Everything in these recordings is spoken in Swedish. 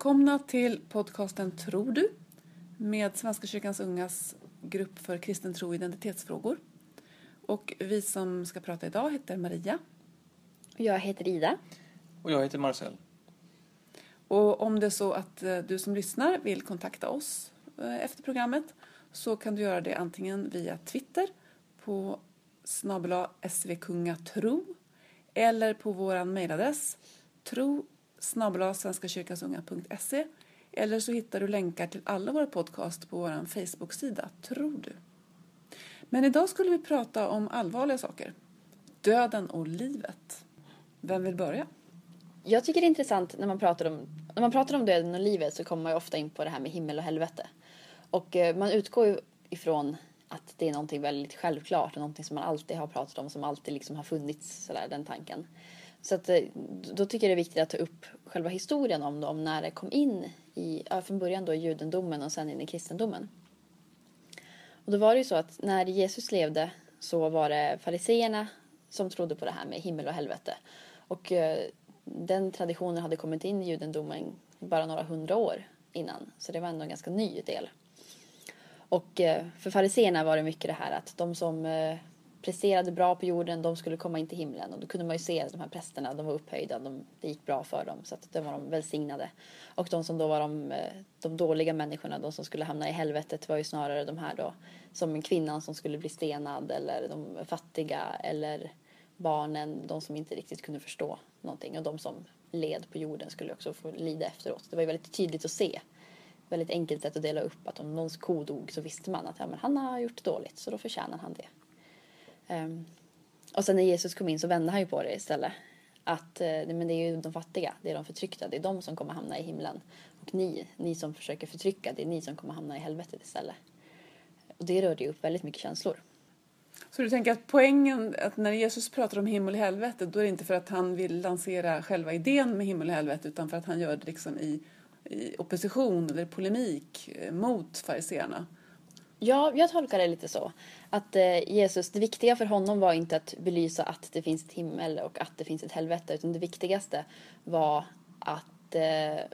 Välkomna till podcasten Tror du? Med Svenska kyrkans ungas grupp för kristen tro och identitetsfrågor. Och vi som ska prata idag heter Maria. Jag heter Ida. Och jag heter Marcel. Och om det är så att eh, du som lyssnar vill kontakta oss eh, efter programmet så kan du göra det antingen via Twitter på snabela svkungatro eller på vår mejladress tro snabel svenskakyrkansunga.se eller så hittar du länkar till alla våra podcast på vår Facebook-sida Tror du. Men idag skulle vi prata om allvarliga saker. Döden och livet. Vem vill börja? Jag tycker det är intressant när man pratar om, när man pratar om döden och livet så kommer man ju ofta in på det här med himmel och helvete. Och eh, man utgår ju ifrån att det är någonting väldigt självklart och någonting som man alltid har pratat om, som alltid liksom har funnits, sådär, den tanken. Så att, eh, då tycker jag det är viktigt att ta upp själva historien om, dem när det kom in i, ja, från början då i judendomen och sen in i kristendomen. Och då var det ju så att när Jesus levde så var det fariseerna som trodde på det här med himmel och helvete. Och eh, den traditionen hade kommit in i judendomen bara några hundra år innan. Så det var ändå en ganska ny del. Och eh, för fariseerna var det mycket det här att de som eh, presterade bra på jorden, de skulle komma in till himlen. Och då kunde man ju se att de här prästerna, de var upphöjda, de, det gick bra för dem. Så att de var de välsignade. Och de som då var de, eh, de dåliga människorna, de som skulle hamna i helvetet var ju snarare de här då som kvinnan som skulle bli stenad eller de fattiga eller barnen, de som inte riktigt kunde förstå någonting. Och de som led på jorden skulle också få lida efteråt. Det var ju väldigt tydligt att se. Väldigt enkelt sätt att dela upp att om någons ko dog så visste man att ja, men han har gjort dåligt så då förtjänar han det. Um, och sen när Jesus kom in så vände han ju på det istället. Att uh, men det är ju de fattiga, det är de förtryckta, det är de som kommer hamna i himlen. Och ni, ni som försöker förtrycka, det är ni som kommer hamna i helvetet istället. Och det rörde ju upp väldigt mycket känslor. Så du tänker att poängen, att när Jesus pratar om himmel och helvete, då är det inte för att han vill lansera själva idén med himmel och helvete, utan för att han gör det liksom i, i opposition eller polemik eh, mot fariseerna? Ja, jag tolkar det lite så. Att eh, Jesus, det viktiga för honom var inte att belysa att det finns ett himmel och att det finns ett helvete, utan det viktigaste var att eh,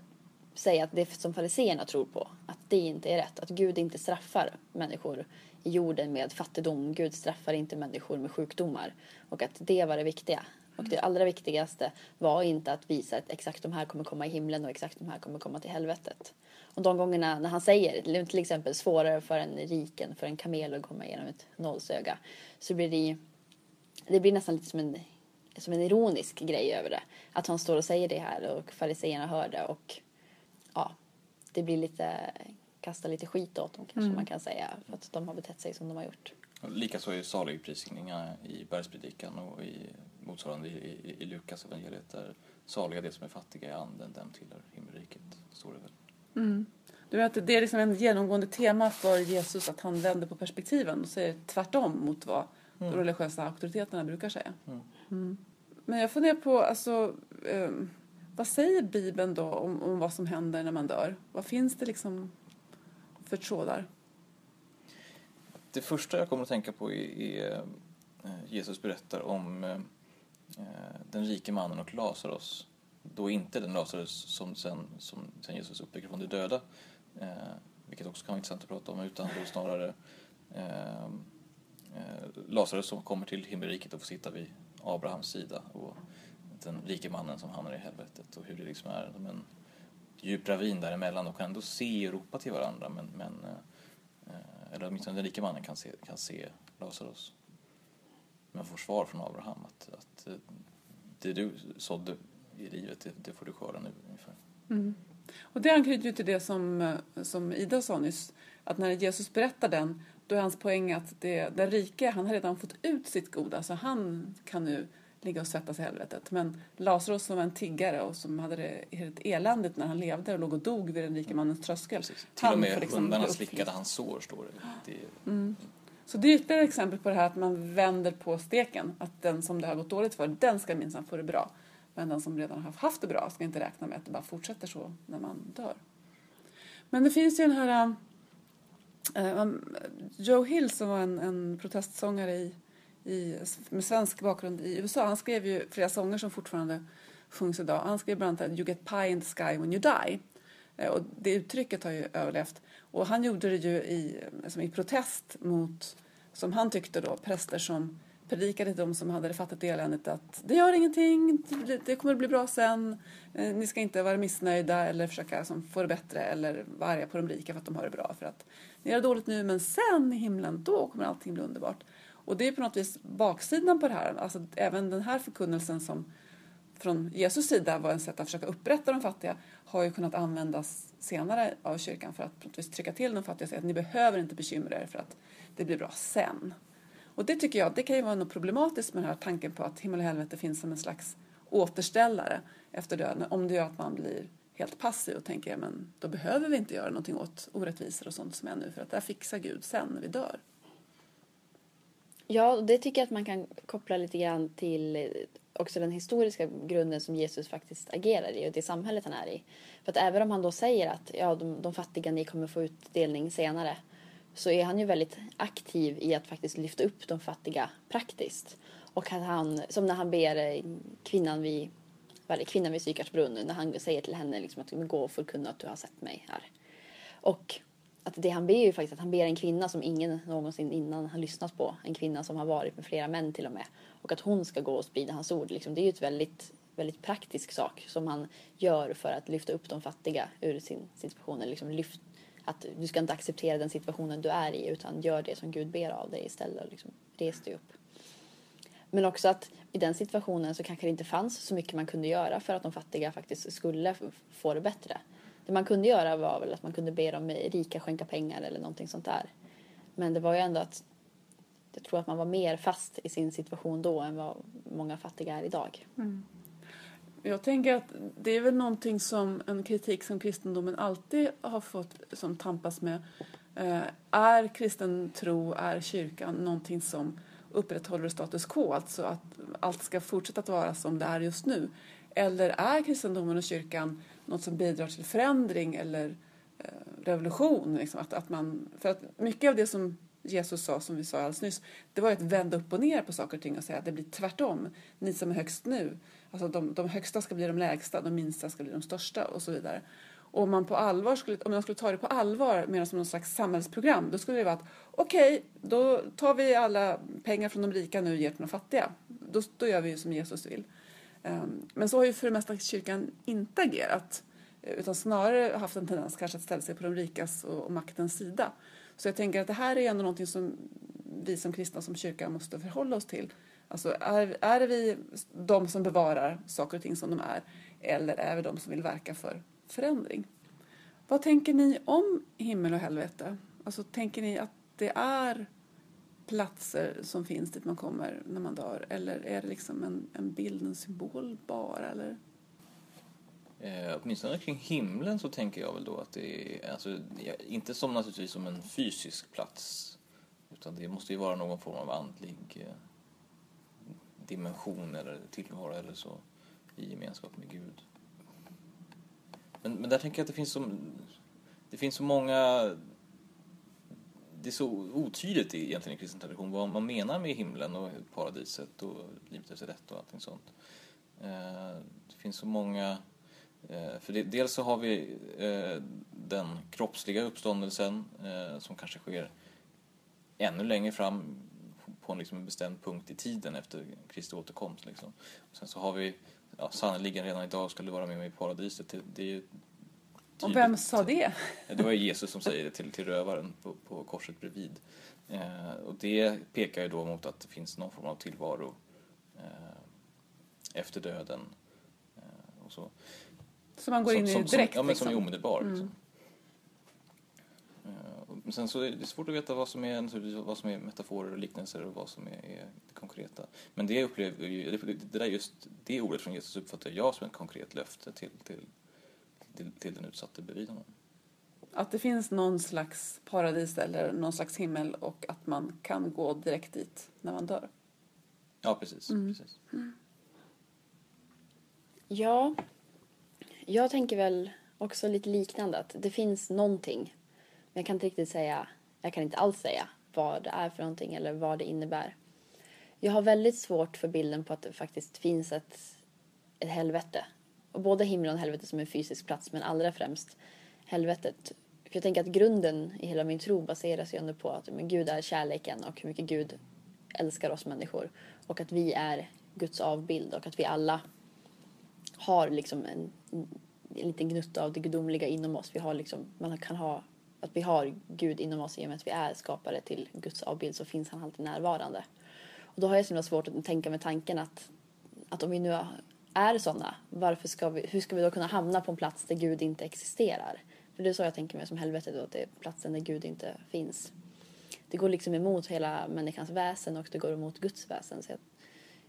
säga att det som fariseerna tror på, att det inte är rätt. Att Gud inte straffar människor i jorden med fattigdom. Gud straffar inte människor med sjukdomar. Och att det var det viktiga. Och det allra viktigaste var inte att visa att exakt de här kommer komma i himlen och exakt de här kommer komma till helvetet. Och de gångerna när han säger, till exempel svårare för en rik än för en kamel att komma igenom ett nålsöga, så blir det, det blir nästan lite som en, som en ironisk grej över det. Att han står och säger det här och fariséerna hör det och ja, det blir lite, kasta lite skit åt dem kanske mm. man kan säga, för att de har betett sig som de har gjort. Likaså är saligprisningarna i bergspredikan och i motsvarande i, i, i Lukas evangeliet där saliga det som är fattiga i anden, dem tillhör himmelriket, står det väl. Mm. Du vet, det är liksom en genomgående tema för Jesus att han vänder på perspektiven och säger tvärtom mot vad mm. de religiösa auktoriteterna brukar säga. Mm. mm. Men jag funderar på, alltså, eh, vad säger Bibeln då om, om vad som händer när man dör? Vad finns det liksom för trådar? Det första jag kommer att tänka på är, är eh, Jesus berättar om eh, Eh, den rike mannen och Lazarus då inte den Lazarus som sen, som sen Jesus uppväcker från de döda, eh, vilket också kan vara intressant att prata om, utan då snarare eh, eh, Lazarus som kommer till himmelriket och får sitta vid Abrahams sida och den rike mannen som hamnar i helvetet och hur det liksom är som en djup ravin däremellan De kan ändå se och ropa till varandra men, men eh, eh, eller åtminstone den rike mannen kan se, kan se Lazarus men får svar från Abraham att, att det du sådde i livet, det, det får du skörda nu ungefär. Mm. Och det anknyter ju till det som, eh, som Ida sa nyss, att när Jesus berättar den, då är hans poäng att det, den rike, han har redan fått ut sitt goda, så han kan nu ligga och svettas i helvetet. Men Lazarus som var en tiggare och som hade det helt eländigt när han levde och låg och dog vid den rike mannens tröskel. Precis. Till och med liksom hundarna slickade hans sår, står det. det... Mm. Så det är ytterligare ett exempel på det här att man vänder på steken. Att den som det har gått dåligt för, den ska minsann få det bra. Men den som redan har haft det bra ska inte räkna med att det bara fortsätter så när man dör. Men det finns ju den här äh, Joe Hill som var en, en protestsångare i, i, med svensk bakgrund i USA. Han skrev ju flera sånger som fortfarande sjungs idag. Han skrev bland annat You get pie in the sky when you die. Eh, och det uttrycket har ju överlevt. Och han gjorde det ju i, liksom i protest mot, som han tyckte då, präster som predikade till de som hade det fattigt eländet att det gör ingenting, det kommer att bli bra sen, eh, ni ska inte vara missnöjda eller försöka som, få det bättre eller vara arga på de rika för att de har det bra. För att ni har det dåligt nu men sen i himlen, då kommer allting bli underbart. Och det är på något vis baksidan på det här, alltså även den här förkunnelsen som från Jesus sida var ett sätt att försöka upprätta de fattiga har ju kunnat användas senare av kyrkan för att på något vis trycka till de fattiga och säga att ni behöver inte bekymra er för att det blir bra sen. Och det tycker jag, det kan ju vara något problematiskt med den här tanken på att himmel och helvete finns som en slags återställare efter döden. Om det gör att man blir helt passiv och tänker men då behöver vi inte göra någonting åt orättvisor och sånt som är nu för att det här fixar Gud sen när vi dör. Ja, det tycker jag att man kan koppla lite grann till eh, också den historiska grunden som Jesus faktiskt agerar i och det samhället han är i. För att även om han då säger att ja, de, de fattiga, ni kommer få utdelning senare så är han ju väldigt aktiv i att faktiskt lyfta upp de fattiga praktiskt. Och att han, som när han ber eh, kvinnan vid, kvinnan vid Sykarsbrunn, när han säger till henne liksom att gå och förkunna att du har sett mig här. Och att det han ber är ju faktiskt att han ber en kvinna som ingen någonsin innan har lyssnat på. En kvinna som har varit med flera män till och med. Och att hon ska gå och sprida hans ord. Liksom, det är ju ett väldigt, väldigt praktisk sak som han gör för att lyfta upp de fattiga ur sin situation. Liksom lyft, att du ska inte acceptera den situationen du är i utan gör det som Gud ber av dig istället och liksom res dig upp. Men också att i den situationen så kanske det inte fanns så mycket man kunde göra för att de fattiga faktiskt skulle få det bättre. Det man kunde göra var väl att man kunde be de rika skänka pengar eller någonting sånt där. Men det var ju ändå att jag tror att man var mer fast i sin situation då än vad många fattiga är idag. Mm. Jag tänker att det är väl någonting som en kritik som kristendomen alltid har fått som tampas med. Eh, är kristen tro, är kyrkan någonting som upprätthåller status quo, alltså att allt ska fortsätta att vara som det är just nu? Eller är kristendomen och kyrkan något som bidrar till förändring eller eh, revolution? Liksom, att, att man, för att mycket av det som Jesus sa, som vi sa alldeles nyss, det var att vända upp och ner på saker och ting och säga att det blir tvärtom. Ni som är högst nu, alltså de, de högsta ska bli de lägsta, de minsta ska bli de största och så vidare. Och om man på allvar skulle, om man skulle ta det på allvar mer som någon slags samhällsprogram, då skulle det vara att okej, okay, då tar vi alla pengar från de rika nu och ger till de fattiga. Då, då gör vi ju som Jesus vill. Ehm, men så har ju för det mesta kyrkan inte agerat eh, utan snarare haft en tendens kanske att ställa sig på de rikas och, och maktens sida. Så jag tänker att det här är ändå någonting som vi som kristna som kyrka måste förhålla oss till. Alltså är, är vi de som bevarar saker och ting som de är eller är vi de som vill verka för förändring? Vad tänker ni om himmel och helvete? Alltså tänker ni att det är platser som finns dit man kommer när man dör eller är det liksom en, en bild, en symbol bara? Eller? Eh, åtminstone kring himlen så tänker jag väl då att det är, alltså, inte som naturligtvis som en fysisk plats utan det måste ju vara någon form av andlig eh, dimension eller tillvaro eller så i gemenskap med Gud. Men, men där tänker jag att det finns så, det finns så många det är så otydligt egentligen i kristen tradition vad man menar med himlen och paradiset och livet efter detta och allting sånt. Eh, det finns så många eh, för det, dels så har vi eh, den kroppsliga uppståndelsen som kanske sker ännu längre fram på en, liksom, bestämd punkt i tiden efter Kristi återkomst. Liksom. Och sen så har vi, ja, sannerligen redan idag ska du vara med mig i paradiset. Det, det är och vem sa det? Det var Jesus som säger det till, till rövaren på, på korset bredvid. Eh, och det pekar ju då mot att det finns någon form av tillvaro eh, efter döden. Eh, och så. Som man går som, in i som, direkt? Som, ja, men som är liksom. omedelbar. Mm. Liksom. Men sen så är det svårt att veta vad som är, vad som är metaforer och liknelser och vad som är, är det konkreta. Men det upplever det, där just det ordet från Jesus uppfattar jag som ett konkret löfte till, till, till, till den utsatte bredvid honom. Att det finns någon slags paradis eller någon slags himmel och att man kan gå direkt dit när man dör. Ja, precis. Mm. precis. Mm. Ja, jag tänker väl också lite liknande att det finns någonting. Men jag kan inte riktigt säga, jag kan inte alls säga vad det är för någonting eller vad det innebär. Jag har väldigt svårt för bilden på att det faktiskt finns ett, ett helvete. Och både himlen och helvetet som en fysisk plats men allra främst helvetet. För jag tänker att grunden i hela min tro baseras ju ändå på att men Gud är kärleken och hur mycket Gud älskar oss människor. Och att vi är Guds avbild och att vi alla har liksom en, en liten gnutta av det gudomliga inom oss. Vi har liksom, man kan ha att vi har Gud inom oss i och med att vi är skapare till Guds avbild så finns han alltid närvarande. Och då har jag så svårt att tänka med tanken att, att om vi nu är sådana, varför ska vi, hur ska vi då kunna hamna på en plats där Gud inte existerar? För det är så jag tänker mig som helvetet då, att det är platsen där Gud inte finns. Det går liksom emot hela människans väsen och det går emot Guds väsen. Så jag,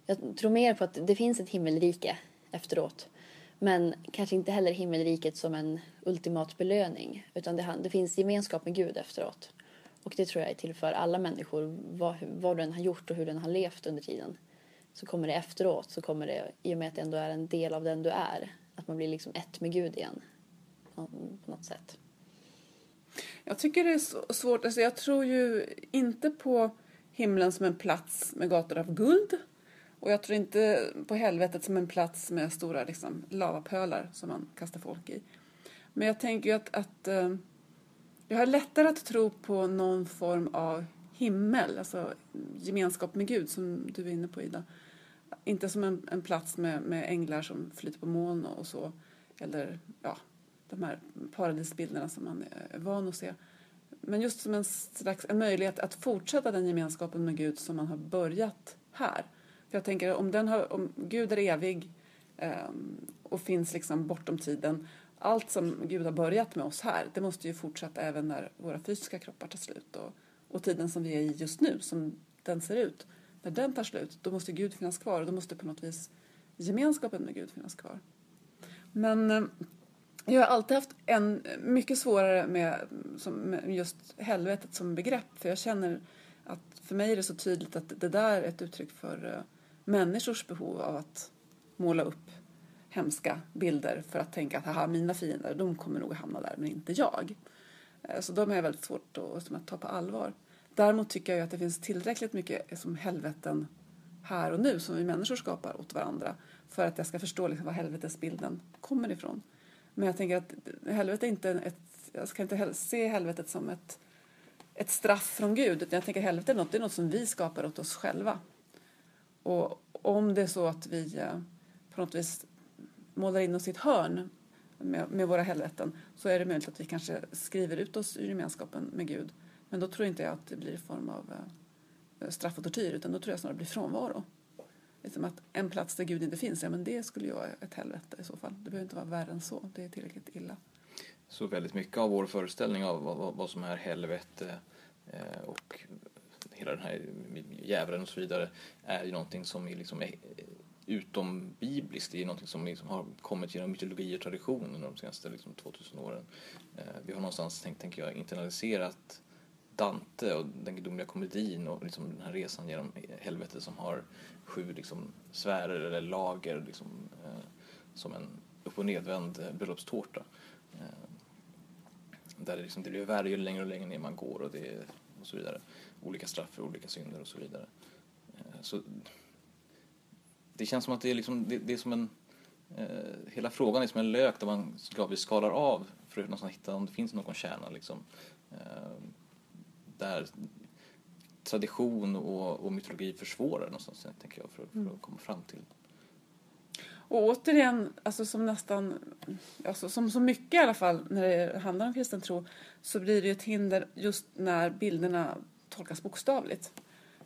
jag tror mer på att det finns ett himmelrike efteråt. Men kanske inte heller himmelriket som en ultimat belöning. Utan det, det finns gemenskap med Gud efteråt. Och det tror jag är till för alla människor, vad, vad den har gjort och hur den har levt under tiden. Så kommer det efteråt, så kommer det, i och med att det ändå är en del av den du är, att man blir liksom ett med Gud igen. På något sätt. Jag tycker det är svårt, alltså jag tror ju inte på himlen som en plats med gator av guld. Och jag tror inte på helvetet som en plats med stora liksom, lavapölar som man kastar folk i. Men jag tänker ju att, att eh, jag har lättare att tro på någon form av himmel, alltså gemenskap med Gud som du är inne på Ida. Inte som en, en plats med, med änglar som flyter på moln och så. Eller ja, de här paradisbilderna som man är van att se. Men just som en slags en möjlighet att fortsätta den gemenskapen med Gud som man har börjat här. För jag tänker om, den har, om Gud är evig eh, och finns liksom bortom tiden. Allt som Gud har börjat med oss här, det måste ju fortsätta även när våra fysiska kroppar tar slut. Och, och tiden som vi är i just nu, som den ser ut, när den tar slut, då måste Gud finnas kvar och då måste på något vis gemenskapen med Gud finnas kvar. Men eh, jag har alltid haft en mycket svårare med, som, med just helvetet som begrepp, för jag känner att för mig är det så tydligt att det där är ett uttryck för eh, människors behov av att måla upp hemska bilder för att tänka att haha, mina fiender, de kommer nog att hamna där, men inte jag. Eh, så de är väldigt svårt att, att ta på allvar. Däremot tycker jag att det finns tillräckligt mycket som helveten här och nu som vi människor skapar åt varandra för att jag ska förstå liksom var helvetesbilden kommer ifrån. Men jag tänker att helvetet är inte ett, jag ska inte se helvetet som ett, ett straff från Gud. Utan jag tänker helvetet är något, det är något som vi skapar åt oss själva. Och om det är så att vi eh, på något vis målar in oss i ett hörn med, med våra helveten så är det möjligt att vi kanske skriver ut oss ur gemenskapen med Gud. Men då tror inte jag att det blir i form av eh, straff och tortyr utan då tror jag snarare det blir frånvaro. Liksom att en plats där Gud inte finns, ja men det skulle ju vara ett helvete i så fall. Det behöver inte vara värre än så, det är tillräckligt illa. Så väldigt mycket av vår föreställning av vad, vad som är helvete eh, och hela den här djävulen och så vidare är ju någonting som är liksom eh, utom bibliskt. Det är någonting som liksom har kommit genom mytologi och tradition under de senaste liksom 2000 åren. Eh, vi har någonstans, tänk, tänker jag, internaliserat Dante och den gudomliga komedin och liksom den här resan genom helvetet som har sju liksom, sfärer eller lager liksom, eh, som en upp och nedvänd bröllopstårta. Eh, där det, liksom, det blir värre ju längre och längre ner man går och, det, och så vidare. Olika straff för olika synder och så vidare. Eh, så det känns som att det är, liksom, det, det är som en eh, hela frågan är som en lök där man gradvis skalar av för att hitta om det finns någon kärna. Liksom. Eh, där tradition och, och mytologi försvårar någonstans, tänker jag, för, för att mm. komma fram till. Och återigen, alltså som nästan, alltså som så mycket i alla fall när det handlar om kristen tro, så blir det ju ett hinder just när bilderna tolkas bokstavligt.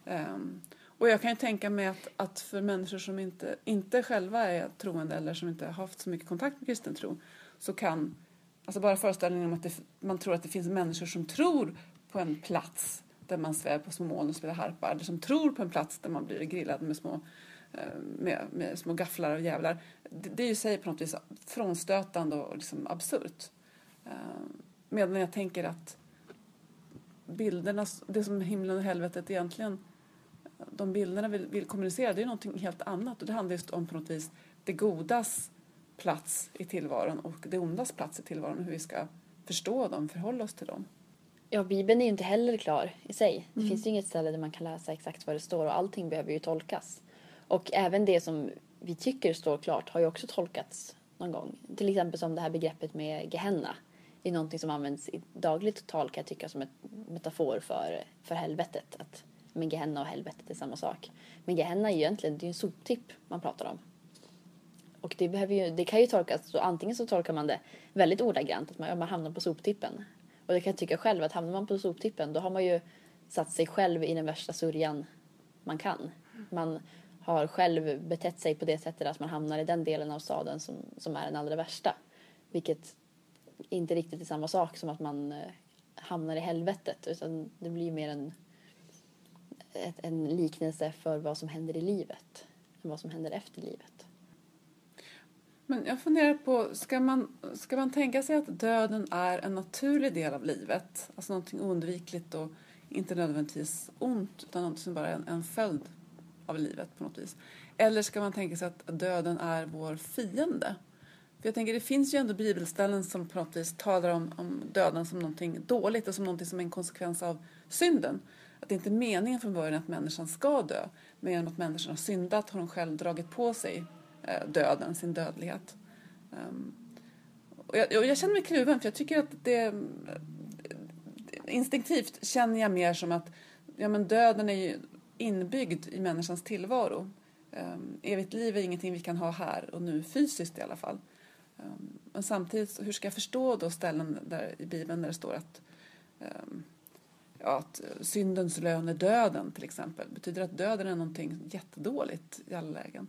Um, och jag kan ju tänka mig att, att för människor som inte, inte själva är troende eller som inte har haft så mycket kontakt med kristen tro så kan, alltså bara föreställningen om att det, man tror att det finns människor som tror på en plats där man svär på små moln och spelar harpa eller som tror på en plats där man blir grillad med små, eh, med, med små gafflar och jävlar. Det, det är ju sig på något vis frånstötande och liksom absurt. Eh, medan jag tänker att bilderna, det som himlen och helvetet egentligen, de bilderna vill, vill kommunicera, det är någonting helt annat och det handlar just om på något vis det godas plats i tillvaron och det ondas plats i tillvaron och hur vi ska förstå dem, förhålla oss till dem. Ja, Bibeln är ju inte heller klar i sig. Det mm. finns ju inget ställe där man kan läsa exakt vad det står och allting behöver ju tolkas. Och även det som vi tycker står klart har ju också tolkats någon gång. Till exempel som det här begreppet med Gehenna. Det är någonting som används i dagligt tal kan jag tycka som en metafor för, för helvetet. Att men Gehenna och helvetet är samma sak. Men Gehenna är ju egentligen det är en soptipp man pratar om. Och det, behöver ju, det kan ju tolkas, så antingen så tolkar man det väldigt ordagrant, att man, man hamnar på soptippen. Och det kan jag tycka själv, att hamnar man på soptippen då har man ju satt sig själv i den värsta sörjan man kan. Man har själv betett sig på det sättet att man hamnar i den delen av staden som, som är den allra värsta. Vilket inte riktigt är samma sak som att man eh, hamnar i helvetet utan det blir mer en, en liknelse för vad som händer i livet än vad som händer efter livet. Men jag funderar på, ska man, ska man tänka sig att döden är en naturlig del av livet? Alltså någonting oundvikligt och inte nödvändigtvis ont utan något som bara är en, en följd av livet på något vis. Eller ska man tänka sig att döden är vår fiende? För jag tänker det finns ju ändå bibelställen som på något vis talar om, om döden som någonting dåligt och som någonting som är en konsekvens av synden. Att det inte är meningen från början att människan ska dö. Men genom att människan har syndat har hon själv dragit på sig Eh, döden, sin dödlighet. Um, och jag, och jag känner mig kluven för jag tycker att det instinktivt känner jag mer som att ja, men döden är ju inbyggd i människans tillvaro. Um, evigt liv är ingenting vi kan ha här och nu fysiskt i alla fall. Um, men samtidigt, hur ska jag förstå då ställen där i Bibeln där det står att, um, ja, att syndens lön är döden till exempel? Betyder det att döden är någonting jättedåligt i alla lägen?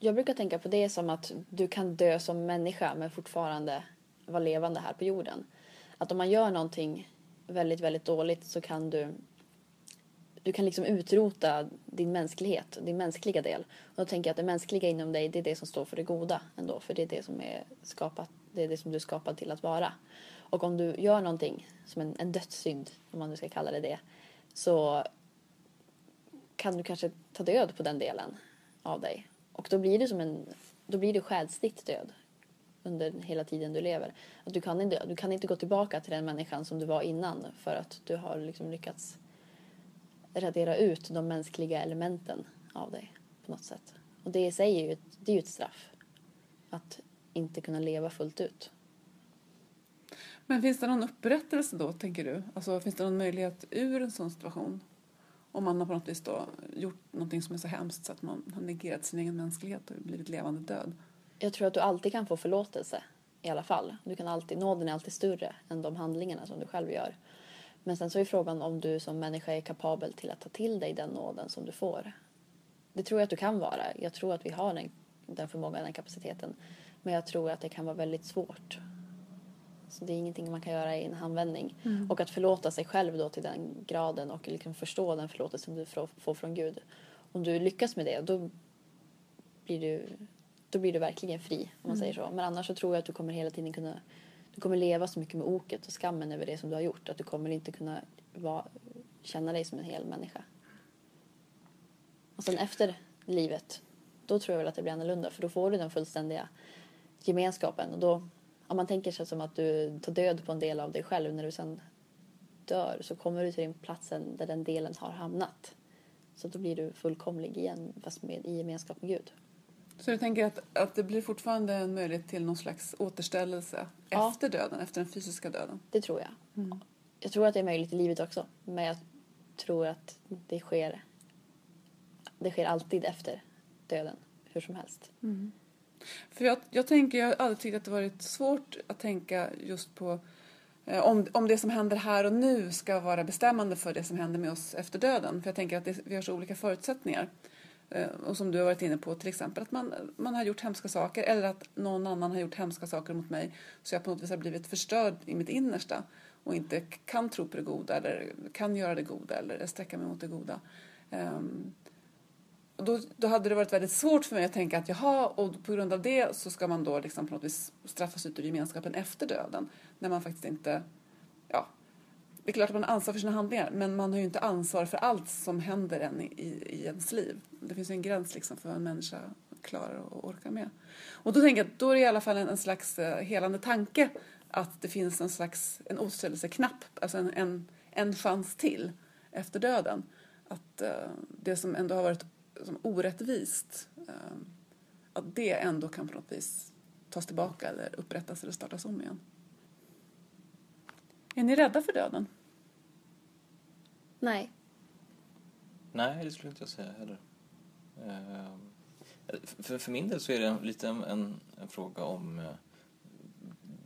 Jag brukar tänka på det som att du kan dö som människa men fortfarande vara levande här på jorden. Att om man gör någonting väldigt, väldigt dåligt så kan du du kan liksom utrota din mänsklighet, din mänskliga del. Och då tänker jag att det mänskliga inom dig, det är det som står för det goda ändå. För det är det som är skapat, det är det som du är skapad till att vara. Och om du gör någonting som en, en dödssynd, om man nu ska kalla det det, så kan du kanske ta död på den delen av dig. Och då blir det som en, då blir det själsligt död under hela tiden du lever. Att du, kan inte, du kan inte gå tillbaka till den människan som du var innan för att du har liksom lyckats radera ut de mänskliga elementen av dig på något sätt. Och det i sig är ju ett, det är ju ett straff. Att inte kunna leva fullt ut. Men finns det någon upprättelse då, tänker du? Alltså finns det någon möjlighet ur en sån situation? Om man har på något vis då gjort någonting som är så hemskt så att man har negerat sin egen mänsklighet och blivit levande död. Jag tror att du alltid kan få förlåtelse i alla fall. Du kan alltid, nåden är alltid större än de handlingarna som du själv gör. Men sen så är frågan om du som människa är kapabel till att ta till dig den nåden som du får. Det tror jag att du kan vara. Jag tror att vi har den, den förmågan, den kapaciteten. Men jag tror att det kan vara väldigt svårt. Så det är ingenting man kan göra i en handvändning. Mm. Och att förlåta sig själv då till den graden och liksom förstå den förlåtelsen du får från Gud. Om du lyckas med det, då blir du, då blir du verkligen fri. Om man mm. säger så. Men annars så tror jag att du kommer hela tiden kunna du kommer leva så mycket med oket och skammen över det som du har gjort att du kommer inte kunna vara, känna dig som en hel människa. Och sen efter livet, då tror jag väl att det blir annorlunda för då får du den fullständiga gemenskapen och då, om man tänker sig som att du tar död på en del av dig själv när du sen dör så kommer du till den platsen där den delen har hamnat. Så då blir du fullkomlig igen fast med, i gemenskap med Gud. Så du tänker att, att det blir fortfarande en möjlighet till någon slags återställelse ja. efter döden, efter den fysiska döden? Det tror jag. Mm. Jag tror att det är möjligt i livet också. Men jag tror att det sker, det sker alltid efter döden, hur som helst. Mm. För jag, jag tänker, jag har alltid tyckt att det varit svårt att tänka just på eh, om, om det som händer här och nu ska vara bestämmande för det som händer med oss efter döden. För jag tänker att det, vi har så olika förutsättningar. Eh, och som du har varit inne på, till exempel att man, man har gjort hemska saker eller att någon annan har gjort hemska saker mot mig så jag på något vis har blivit förstörd i mitt innersta och inte kan tro på det goda eller kan göra det goda eller sträcka mig mot det goda. Um, och då, då hade det varit väldigt svårt för mig att tänka att jaha, och på grund av det så ska man då liksom på något vis straffas ut ur gemenskapen efter döden. När man faktiskt inte, ja, det är klart att man har ansvar för sina handlingar men man har ju inte ansvar för allt som händer en i, i ens liv. Det finns ju en gräns liksom för vad en människa klarar och orkar med. Och då tänker jag att då är det i alla fall en, en slags eh, helande tanke att det finns en slags en återställelseknapp, alltså en, en, en chans till efter döden. Att uh, det som ändå har varit som orättvist, eh, att det ändå kan på något vis tas tillbaka eller upprättas eller startas om igen. Är ni rädda för döden? Nej. Nej, det skulle inte jag säga heller. Eh, för, för min del så är det lite en, en, en fråga om eh,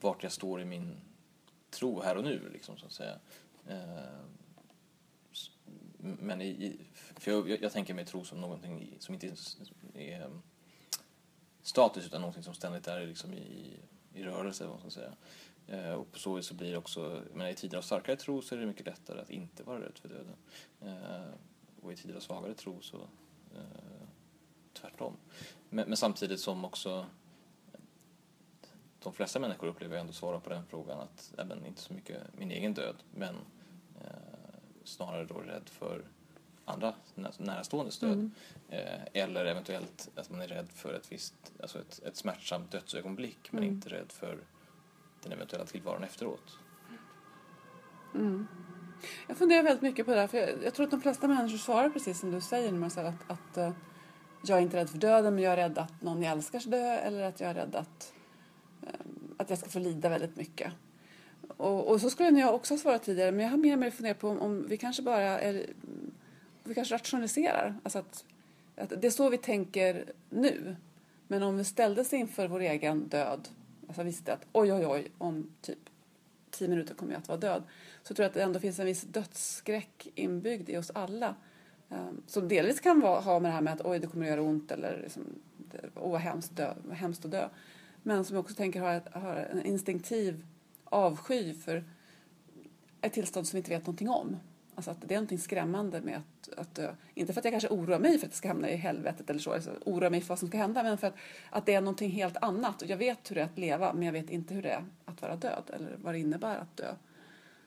vart jag står i min tro här och nu, liksom, så att säga. Eh, men i, för jag, jag, tänker mig tro som någonting som inte är ehm, statiskt utan någonting som ständigt är liksom i, i rörelse. Vad man ska säga. Eh, och på så vis så blir det också, men i tider av starkare tro så är det mycket lättare att inte vara rädd för döden. Eh, och i tider av svagare tro så eh, tvärtom. Men, men, samtidigt som också de flesta människor upplever ändå svara på den frågan att även inte så mycket min egen död men snarare då rädd för andra närståendes död. Mm. Eh, eller eventuellt att man är rädd för ett visst, alltså ett, ett smärtsamt dödsögonblick men mm. inte rädd för den eventuella tillvaron efteråt. Mm. Jag funderar väldigt mycket på det här, för jag, jag, tror att de flesta människor svarar precis som du säger Marcel, att, att uh, jag är inte rädd för döden men jag är rädd att någon jag älskar ska dö eller att jag är rädd att, uh, att jag ska få lida väldigt mycket. Och, och så skulle jag också ha svarat tidigare men jag har mer och mer funderat på om, om vi kanske bara är, vi kanske rationaliserar. Alltså att, att det är så vi tänker nu. Men om vi ställdes inför vår egen död alltså visste att oj, oj, oj, om typ tio minuter kommer jag att vara död. Så tror jag att det ändå finns en viss dödsskräck inbyggd i oss alla. Um, som delvis kan vara, ha med det här med att oj, det kommer att göra ont eller liksom, åh, vad hemskt, dö, hemskt att dö. Men som jag också tänker har, har en instinktiv avsky för ett tillstånd som vi inte vet någonting om. Alltså att det är någonting skrämmande med att, att dö. Inte för att jag kanske oroar mig för att jag ska hamna i helvetet eller så, alltså oroar mig för vad som ska hända, men för att, att det är någonting helt annat. Och jag vet hur det är att leva, men jag vet inte hur det är att vara död eller vad det innebär att dö.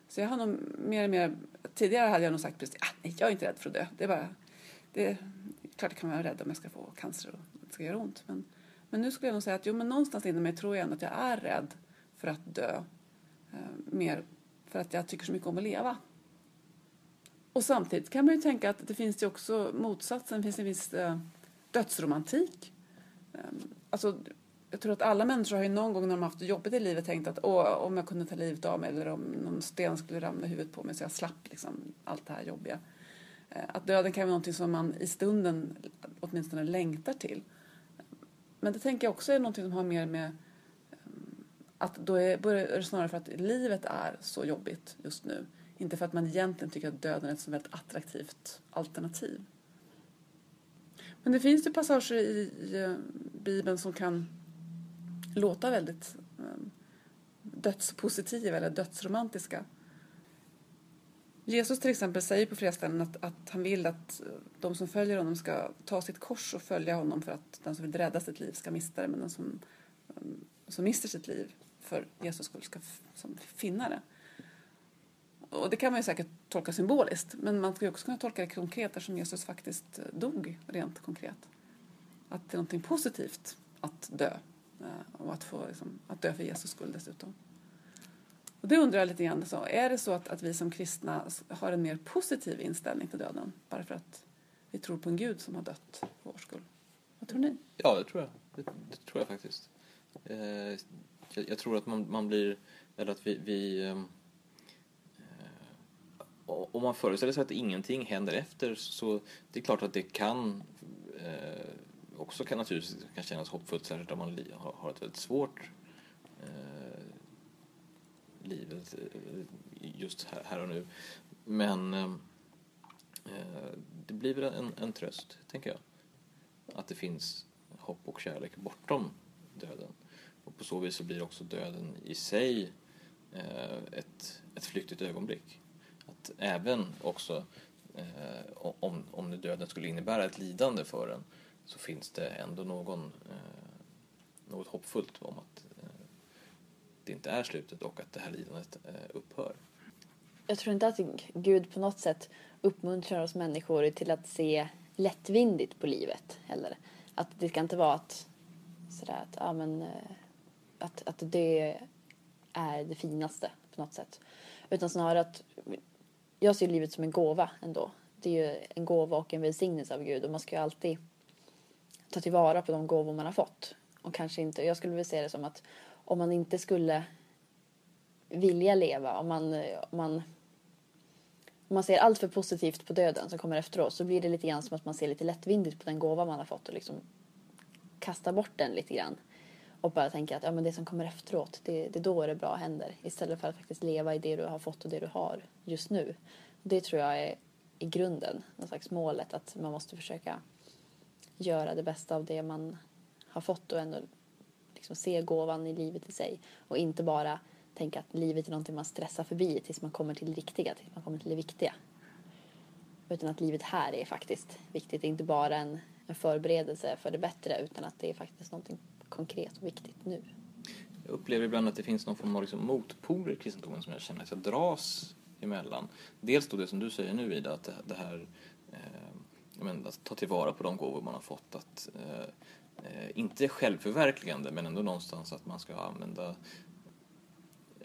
Så jag har nog mer och mer, tidigare hade jag nog sagt precis, ah, nej, jag är inte rädd för att dö. Det är bara, det är klart jag kan vara rädd om jag ska få cancer och det ska göra ont. Men, men nu skulle jag nog säga att jo, men någonstans inom mig tror jag ändå att jag är rädd för att dö. Eh, mer för att jag tycker så mycket om att leva. Och samtidigt kan man ju tänka att det finns ju också motsatsen, det finns en viss eh, dödsromantik. Ehm, alltså, jag tror att alla människor har ju någon gång när de har haft det jobbigt i livet tänkt att Åh, om jag kunde ta livet av mig eller om någon sten skulle ramla i huvudet på mig så jag slapp liksom, allt det här jobbiga. Eh, att döden kan vara någonting som man i stunden åtminstone längtar till. Men det tänker jag också är någonting som har mer med att då är, är det snarare för att livet är så jobbigt just nu inte för att man egentligen tycker att döden är ett så väldigt attraktivt alternativ. Men det finns ju passager i eh, Bibeln som kan låta väldigt ehm, dödspositiva eller dödsromantiska. Jesus till exempel säger på flera ställen att, att han vill att eh, de som följer honom ska ta sitt kors och följa honom för att den som vill rädda sitt liv ska mista det men den som, ehm, som mister sitt liv för Jesus skull ska finna det. Och det kan man ju säkert tolka symboliskt, men man ska också kunna tolka det konkret eftersom Jesus faktiskt eh, dog rent konkret. Att det är någonting positivt att dö eh, och att, få, liksom, att dö för Jesus skull dessutom. Och det undrar jag lite grann, så är det så att, att vi som kristna har en mer positiv inställning till döden bara för att vi tror på en Gud som har dött för vår skull? Vad tror ni? Ja, det tror jag. Det, det tror jag faktiskt. Eh, jag, jag, tror att man, man blir, eller att vi, vi ehm, eh, om man föreställer sig att ingenting händer efter så det är klart att det kan eh, också kan naturligtvis kan kännas hoppfullt särskilt om man har, har ett väldigt svårt eh, liv eh, just här, här, och nu. Men ehm, eh, det blir väl en, en tröst, tänker jag. Att det finns hopp och kärlek bortom döden. På så vis så blir också döden i sig eh, ett, ett flyktigt ögonblick Att även också eh, om, om döden skulle innebära ett lidande för en så finns det ändå någon, eh, något hoppfullt om att det inte är slutet och att det här lidandet upphör. Jag tror inte att Gud på något sätt uppmuntrar oss människor till att se lättvindigt på livet heller. Att det ska inte vara att, sådär, att, ja, men, att, att det är det finaste på något sätt. Utan snarare att jag ser livet som en gåva ändå. det är ju en gåva och en välsignelse av Gud och man ska ju alltid ta tillvara på de gåvor man har fått. Och kanske inte, jag skulle vilja se det som att om man inte skulle vilja leva, om man, om man, om man ser allt för positivt på döden som kommer efteråt så blir det lite grann som att man ser lite lättvindigt på den gåva man har fått och liksom kastar bort den lite grann. Och bara tänker att ja, men det som kommer efteråt, det, det är då det bra händer. Istället för att faktiskt leva i det du har fått och det du har just nu. Det tror jag är i grunden, någon slags målet, att man måste försöka göra det bästa av det man har fått och ändå liksom se gåvan i livet i sig. Och inte bara tänka att livet är någonting man stressar förbi tills man kommer till det riktiga, tills man kommer till det viktiga. Utan att livet här är faktiskt viktigt. Det är inte bara en, en förberedelse för det bättre utan att det är faktiskt någonting konkret och viktigt nu. Jag upplever ibland att det finns någon form av liksom motpoler i kristendomen som jag känner att jag dras emellan. Dels då det som du säger nu Ida, att det, här eh, menar, att ta tillvara på de gåvor man har fått. Att, eh, eh, inte självförverkligande men ändå någonstans att man ska använda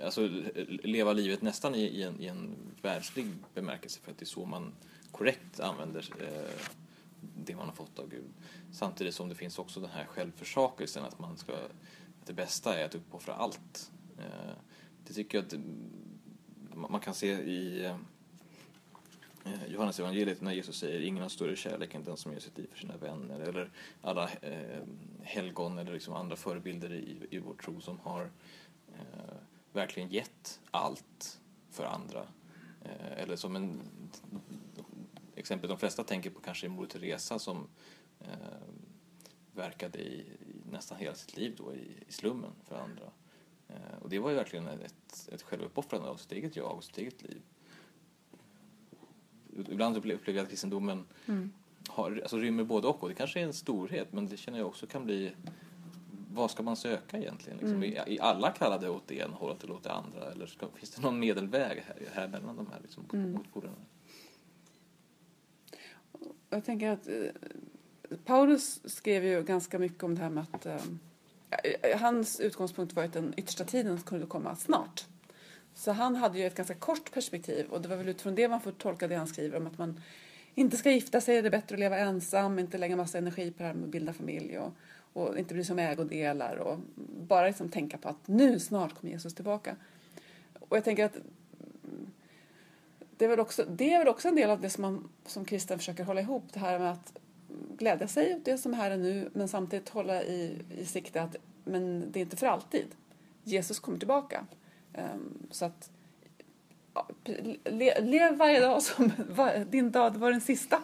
Alltså leva livet nästan i, i, en, i en världslig bemärkelse för att det är så man korrekt använder eh, det man har fått av Gud. Samtidigt som det finns också den här självförsakelsen att man ska, att det bästa är att uppoffra allt. Eh, det tycker jag att mm, man kan se i eh, Johannes evangeliet när Jesus säger ingen har större kärlek än den som ger sitt liv för sina vänner eller alla eh, helgon eller liksom andra förebilder i, i vår tro som har eh, verkligen gett allt för andra. Eh, eller som en exempel de flesta tänker på kanske är Moder Teresa som eh, verkade i, i, nästan hela sitt liv då i, i slummen för andra. Eh, och det var ju verkligen ett, ett självuppoffrande av sitt eget jag och sitt eget liv. Ibland upplever jag att kristendomen mm. har, alltså rymmer både och och det kanske är en storhet men det känner jag också kan bli vad ska man söka egentligen? Liksom, mm. I alla kallade åt det ena hållet eller åt det andra? Eller ska, finns det någon medelväg här, här mellan de här liksom, mm. motpolerna? Jag tänker att eh, Paulus skrev ju ganska mycket om det här med att eh, eh, hans utgångspunkt var att den yttersta tiden kunde komma snart. Så han hade ju ett ganska kort perspektiv och det var väl utifrån det man får tolka det han skriver om att man inte ska gifta sig, det är bättre att leva ensam, inte lägga massa energi på det här med att bilda familj och, och inte bry sig om ägodelar och bara liksom tänka på att nu snart kommer Jesus tillbaka. Och jag tänker att det är väl också, det är väl också en del av det som man som kristen försöker hålla ihop, det här med att glädja sig åt det som är här är nu men samtidigt hålla i, i sikte att men det är inte för alltid. Jesus kommer tillbaka. Um, så att ja, le, lev varje dag som var, din dag var den sista.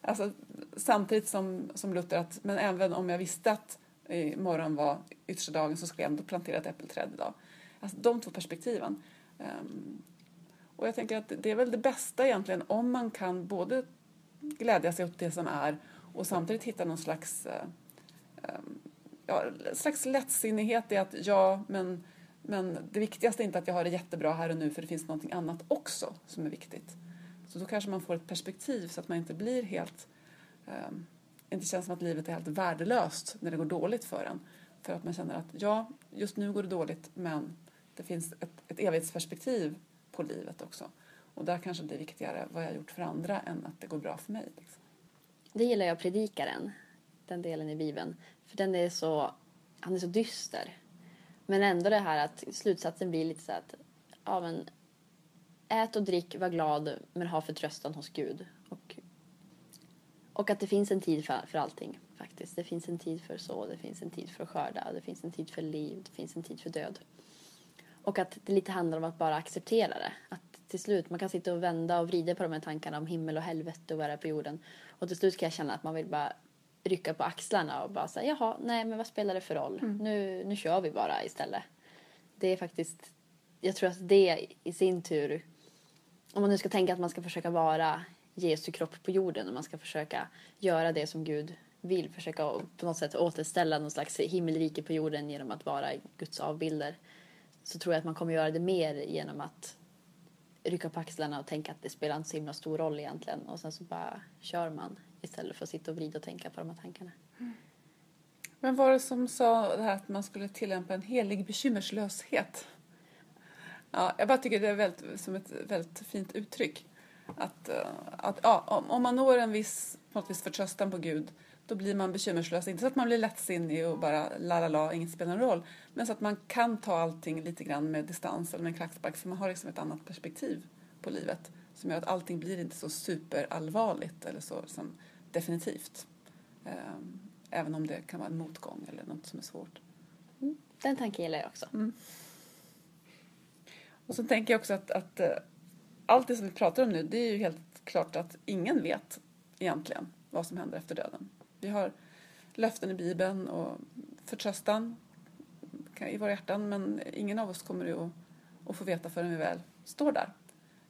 Alltså, samtidigt som, som Luther att men även om jag visste att imorgon var yttersta dagen så skulle jag ändå plantera ett äppelträd idag. Alltså de två perspektiven. Um, och jag tänker att det är väl det bästa egentligen om man kan både glädja sig åt det som är och samtidigt hitta någon slags, eh, eh, ja, slags lättsinnighet i att ja, men, men det viktigaste är inte att jag har det jättebra här och nu för det finns någonting annat också som är viktigt. Så då kanske man får ett perspektiv så att man inte blir helt eh, inte känns som att livet är helt värdelöst när det går dåligt för en. För att man känner att ja, just nu går det dåligt men det finns ett, ett evighetsperspektiv på livet också. Och där kanske det är viktigare vad jag har gjort för andra än att det går bra för mig. Liksom. Det gillar jag predikaren, den delen i Bibeln. För den är så, han är så dyster. Men ändå det här att slutsatsen blir lite så att, ja men ät och drick, var glad men ha förtröstan hos Gud. Och, och att det finns en tid för, för allting faktiskt. Det finns en tid för så, det finns en tid för att skörda, det finns en tid för liv, det finns en tid för död. Och att det lite handlar om att bara acceptera det. Att till slut, man kan sitta och vända och vrida på de här tankarna om himmel och helvete och vad det är på jorden. Och till slut kan jag känna att man vill bara rycka på axlarna och bara säga jaha, nej men vad spelar det för roll? Mm. Nu, nu kör vi bara istället. Det är faktiskt, jag tror att det i sin tur, om man nu ska tänka att man ska försöka vara Jesu kropp på jorden och man ska försöka göra det som Gud vill, försöka på något sätt återställa någon slags himmelrike på jorden genom att vara Guds avbilder så tror jag att man kommer göra det mer genom att rycka på axlarna och tänka att det spelar inte så himla stor roll egentligen och sen så bara kör man istället för att sitta och vrida och tänka på de här tankarna. Mm. Men var det som sa det här att man skulle tillämpa en helig bekymmerslöshet? Ja, jag bara tycker det är väldigt, som ett väldigt fint uttryck. Att, eh, att ja, om, om man når en viss, på något vis förtröstan på Gud då blir man bekymmerslös. Inte så att man blir lättsinnig och bara la la la, inget spelar någon roll. Men så att man kan ta allting lite grann med distans eller med en klackspark för man har liksom ett annat perspektiv på livet som gör att allting blir inte så superallvarligt eller så som definitivt. Ehm, även om det kan vara en motgång eller något som är svårt. Den tanken gillar jag också. Och så tänker jag också att, att eh, allt det som vi pratar om nu, det är ju helt klart att ingen vet egentligen vad som händer efter döden. Vi har löften i Bibeln och förtröstan i våra hjärtan men ingen av oss kommer ju att, att få veta förrän vi väl står där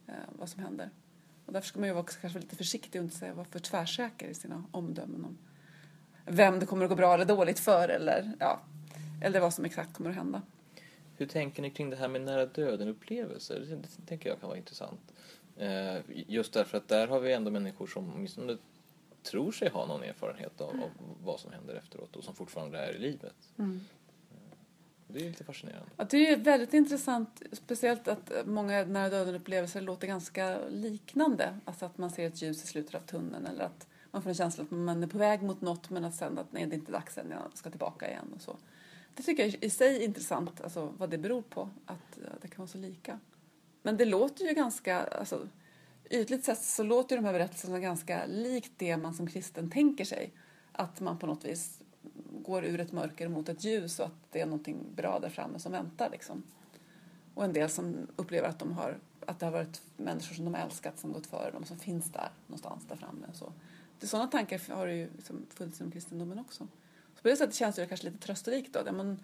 eh, vad som händer. Och därför ska man ju också kanske vara lite försiktig och inte säga, vara för tvärsäker i sina omdömen om vem det kommer att gå bra eller dåligt för eller, ja, eller vad som exakt kommer att hända. Hur tänker ni kring det här med nära döden-upplevelser? Det, det tänker jag kan vara intressant. Eh, just därför att där har vi ändå människor som åtminstone tror sig ha någon erfarenhet av, av vad som händer efteråt och som fortfarande är i livet. Mm. Det är lite fascinerande. Ja, det är väldigt intressant, speciellt att många nära döden-upplevelser låter ganska liknande. Alltså att man ser ett ljus i slutet av tunneln eller att man får en känsla att man är på väg mot något men att sen att nej, det är inte dags än, jag ska tillbaka igen och så. Det tycker jag i sig är intressant, alltså vad det beror på, att det kan vara så lika. Men det låter ju ganska, alltså ytligt sett så låter ju de här berättelserna ganska likt det man som kristen tänker sig. Att man på något vis går ur ett mörker mot ett ljus och att det är någonting bra där framme som väntar liksom. Och en del som upplever att de har, att det har varit människor som de har älskat som gått före dem som finns där någonstans där framme. Så. Det, sådana tankar har det ju liksom funnits inom kristendomen också. Så på det sättet känns det kanske lite trösterikt då. Men,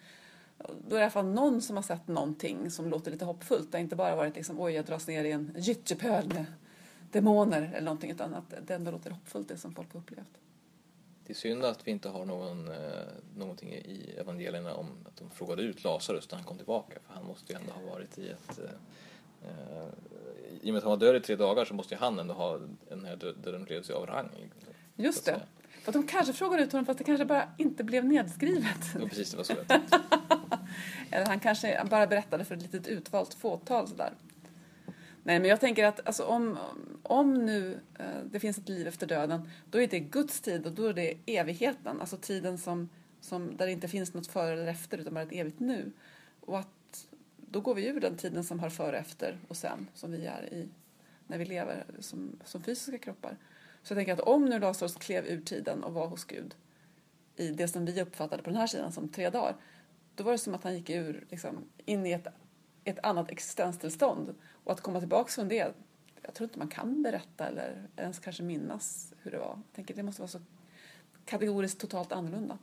då är det i alla fall någon som har sett någonting som låter lite hoppfullt. Det har inte bara varit liksom, oj jag dras ner i en gyttjepöl med demoner eller någonting att det ändå låter hoppfullt det som folk har upplevt. Det är synd att vi inte har någon, eh, någonting i evangelierna om att de frågade ut Lazarus när han kom tillbaka för han måste ju ändå ha varit i ett eh, eh i och med att han var död i tre dagar så måste ju han ändå ha den här döden upplevelse av rang. Just det. För att de kanske frågade ut honom fast det kanske bara inte blev nedskrivet. Ja, precis, det var så. Eller han kanske bara berättade för ett litet utvalt fåtal sådär. Nej, men jag tänker att alltså, om, om nu eh, det finns ett liv efter döden, då är det Guds tid och då är det evigheten. Alltså tiden som, som, där det inte finns något före eller efter utan bara ett evigt nu. Och att då går vi ur den tiden som har före, efter och sen, som vi är i när vi lever som, som fysiska kroppar. Så jag tänker att om nu Lazarus klev ur tiden och var hos Gud i det som vi uppfattade på den här sidan som tre dagar, då var det som att han gick ur, liksom, in i ett, ett annat existenstillstånd. Och att komma tillbaka från det, jag tror inte man kan berätta eller ens kanske minnas hur det var. Jag tänker det måste vara så kategoriskt totalt annorlunda.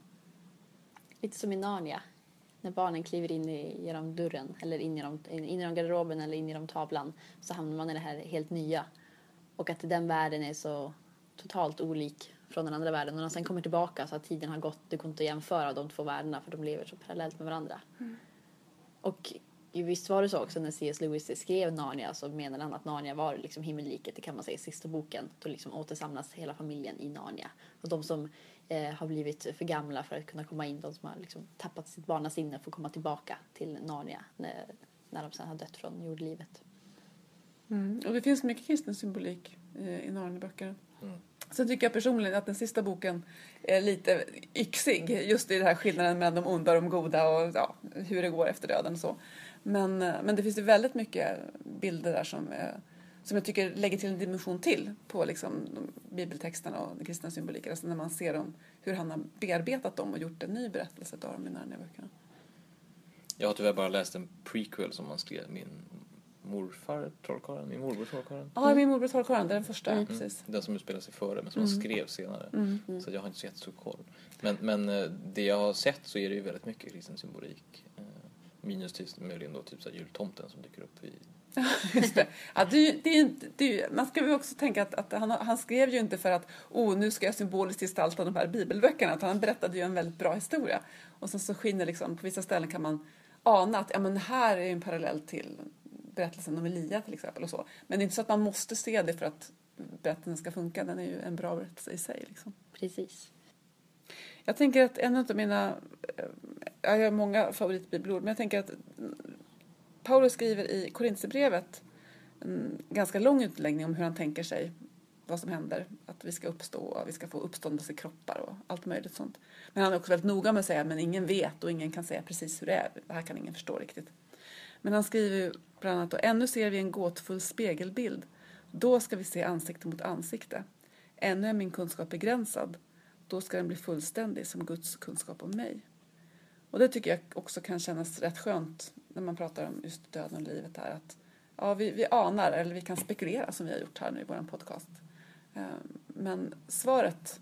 Lite som i Narnia. När barnen kliver in i, genom dörren eller in genom, in genom garderoben eller in genom tavlan så hamnar man i det här helt nya. Och att den världen är så totalt olik från den andra världen. Och när man sen kommer tillbaka så att tiden har gått, det går inte att jämföra de två världarna för de lever så parallellt med varandra. Mm. Och visst var det så också när C.S. Lewis skrev Narnia så menade han att Narnia var liksom himmelriket, det kan man säga, sista boken. Då liksom återsamlas hela familjen i Narnia. Och de som eh, har blivit för gamla för att kunna komma in, de som har liksom tappat sitt barnasinne får komma tillbaka till Narnia när, när de sen har dött från jordlivet. Mm. Och det finns mycket kristen symbolik eh, i Narnia-böckerna. Mm. Sen tycker jag personligen att den sista boken är lite yxig. Just i den här skillnaden mellan de onda och de goda och ja, hur det går efter döden och så. Men, eh, men det finns ju väldigt mycket bilder där som, som jag tycker lägger till en dimension till på liksom bibeltexterna och den kristna symboliken. Alltså när man ser dem, hur han har bearbetat dem och gjort en ny berättelse av dem i Narnia-böckerna. Jag har tyvärr bara läst en prequel som man skrev, min morfar Trollkarlen, min morbror Trollkarlen. Ja, min morbror Trollkarlen, det är den första. Mm. Precis. Den som utspelar sig före men som mm. han skrev senare. Mm. Så jag har inte så jättestor koll. Men, men eh, det jag har sett så är det ju väldigt mycket kristen symbolik. Minus till möjligen då typ så jultomten som dyker upp i Just det. Ja, det, det, det, man ska ju också tänka att, att han, han, skrev ju inte för att oh, nu ska jag symboliskt gestalta de här bibelböckerna, utan han berättade ju en väldigt bra historia. Och sen så skiner liksom, på vissa ställen kan man ana att ja, men här är en parallell till berättelsen om Elia till exempel. Och så. Men det är inte så att man måste se det för att berättelsen ska funka. Den är ju en bra berättelse i sig. Liksom. Precis. Jag tänker att en av mina, eh, jag har många favoritbibelord, men jag tänker att Paulus skriver i Korintierbrevet en ganska lång utläggning om hur han tänker sig vad som händer. Att vi ska uppstå och vi ska få uppståndelse i kroppar och allt möjligt sånt. Men han är också väldigt noga med att säga men ingen vet och ingen kan säga precis hur det är. Det här kan ingen förstå riktigt. Men han skriver ju bland annat och ännu ser vi en gåtfull spegelbild. Då ska vi se ansikte mot ansikte. Ännu är min kunskap begränsad. Då ska den bli fullständig som Guds kunskap om mig. Och det tycker jag också kan kännas rätt skönt när man pratar om just döden och livet här. Att, ja, vi, vi anar, eller vi kan spekulera som vi har gjort här nu i vår podcast. Ehm, men svaret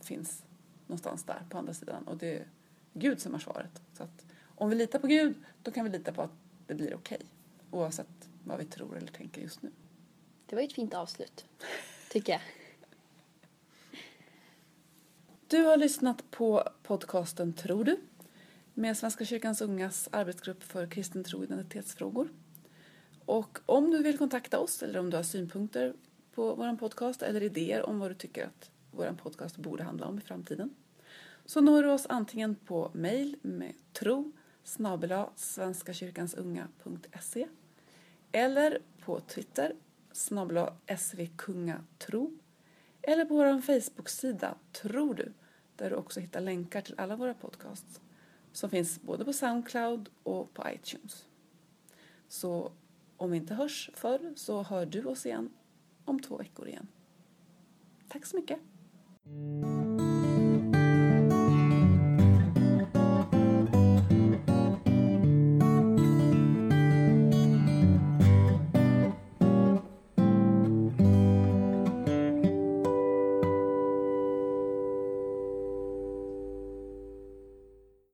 finns någonstans där på andra sidan och det är Gud som har svaret. Så att om vi litar på Gud, då kan vi lita på att det blir okej. Okay, oavsett vad vi tror eller tänker just nu. Det var ju ett fint avslut, tycker jag. Du har lyssnat på podcasten Tror du? med Svenska kyrkans ungas arbetsgrupp för kristen tro och identitetsfrågor. Och om du vill kontakta oss eller om du har synpunkter på vår podcast eller idéer om vad du tycker att vår podcast borde handla om i framtiden så når du oss antingen på mejl med tro svenskakyrkansunga.se eller på Twitter svkungatro eller på vår Facebook-sida Tror du där du också hittar länkar till alla våra podcasts som finns både på Soundcloud och på iTunes. Så om vi inte hörs förr så hör du oss igen om två veckor igen. Tack så mycket!